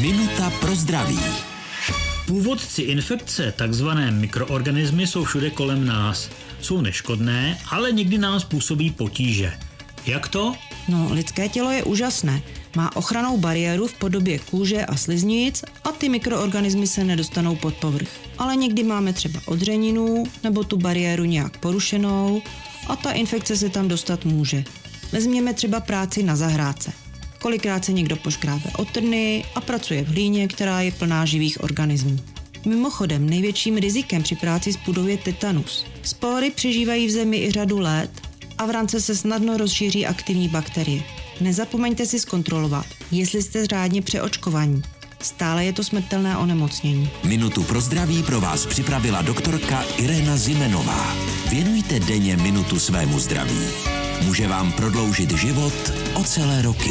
Minuta pro zdraví. Původci infekce, takzvané mikroorganismy, jsou všude kolem nás. Jsou neškodné, ale někdy nám způsobí potíže. Jak to? No, lidské tělo je úžasné. Má ochranou bariéru v podobě kůže a sliznic a ty mikroorganismy se nedostanou pod povrch. Ale někdy máme třeba odřeninu nebo tu bariéru nějak porušenou a ta infekce se tam dostat může. Vezměme třeba práci na zahrádce. Kolikrát se někdo poškrábe o trny a pracuje v hlíně, která je plná živých organismů. Mimochodem, největším rizikem při práci s půdou je tetanus. Spory přežívají v zemi i řadu let a v rance se snadno rozšíří aktivní bakterie. Nezapomeňte si zkontrolovat, jestli jste řádně přeočkovaní. Stále je to smrtelné onemocnění. Minutu pro zdraví pro vás připravila doktorka Irena Zimenová. Věnujte denně minutu svému zdraví. Může vám prodloužit život o celé roky.